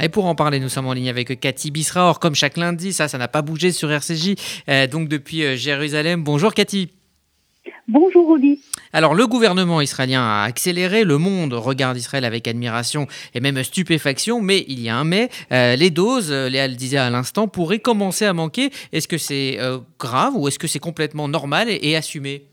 Et pour en parler, nous sommes en ligne avec Cathy Bisraor, comme chaque lundi, ça, ça n'a pas bougé sur RCJ, euh, donc depuis euh, Jérusalem. Bonjour Cathy. Bonjour Rudy. Alors le gouvernement israélien a accéléré, le monde regarde Israël avec admiration et même stupéfaction, mais il y a un mais, euh, les doses, Léa le disait à l'instant, pourraient commencer à manquer. Est-ce que c'est grave ou est-ce que c'est complètement normal et assumé?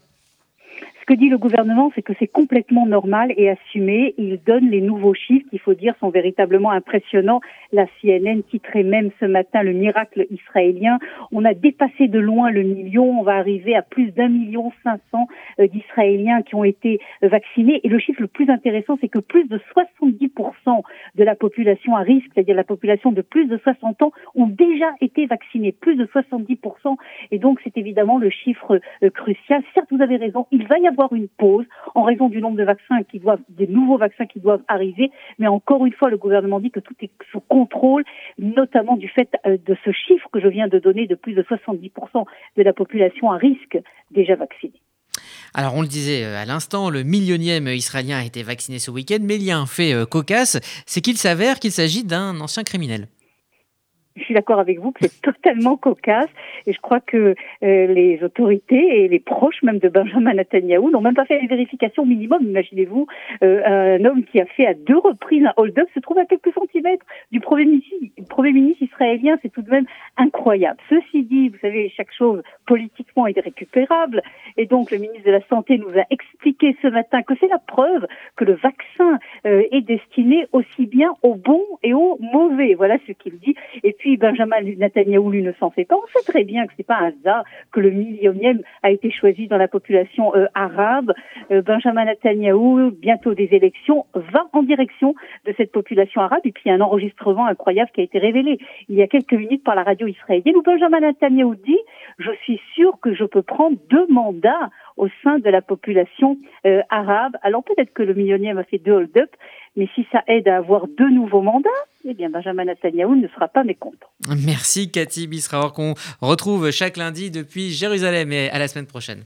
Que dit le gouvernement, c'est que c'est complètement normal et assumé. Il donne les nouveaux chiffres qu'il faut dire sont véritablement impressionnants. La CNN titrait même ce matin le miracle israélien. On a dépassé de loin le million. On va arriver à plus d'un million cinq cents euh, d'Israéliens qui ont été vaccinés. Et le chiffre le plus intéressant, c'est que plus de 70% de la population à risque, c'est-à-dire la population de plus de 60 ans, ont déjà été vaccinés. Plus de 70%. Et donc, c'est évidemment le chiffre euh, crucial. Certes, vous avez raison. Il va y avoir une pause en raison du nombre de vaccins qui doivent, des nouveaux vaccins qui doivent arriver. Mais encore une fois, le gouvernement dit que tout est sous contrôle, notamment du fait euh, de ce chiffre que je viens de donner de plus de 70% de la population à risque déjà vaccinée. Alors on le disait euh, à l'instant, le millionième Israélien a été vacciné ce week-end, mais il y a un fait euh, cocasse, c'est qu'il s'avère qu'il s'agit d'un ancien criminel je suis d'accord avec vous que c'est totalement cocasse et je crois que euh, les autorités et les proches même de Benjamin Netanyahu n'ont même pas fait les vérifications minimum. Imaginez-vous euh, un homme qui a fait à deux reprises un hold-up se trouve à quelques centimètres du premier ministre, premier ministre israélien. C'est tout de même Ceci dit, vous savez, chaque chose politiquement est récupérable et donc le ministre de la Santé nous a expliqué ce matin que c'est la preuve que le vaccin euh, est destiné aussi bien aux bons et aux mauvais. Voilà ce qu'il dit. Et puis Benjamin Netanyahu, lui, ne s'en fait pas. On sait très bien que c'est pas un hasard que le millionième a été choisi dans la population euh, arabe. Euh, Benjamin Netanyahu, bientôt des élections, va en direction de cette population arabe. Et puis il y a un enregistrement incroyable qui a été révélé il y a quelques minutes par la radio israélienne Benjamin Netanyahu dit je suis sûr que je peux prendre deux mandats au sein de la population euh, arabe. Alors peut-être que le millionième a fait deux hold-up, mais si ça aide à avoir deux nouveaux mandats, eh bien Benjamin Netanyahu ne sera pas mécontent. Merci Cathy Bisraor qu'on retrouve chaque lundi depuis Jérusalem et à la semaine prochaine.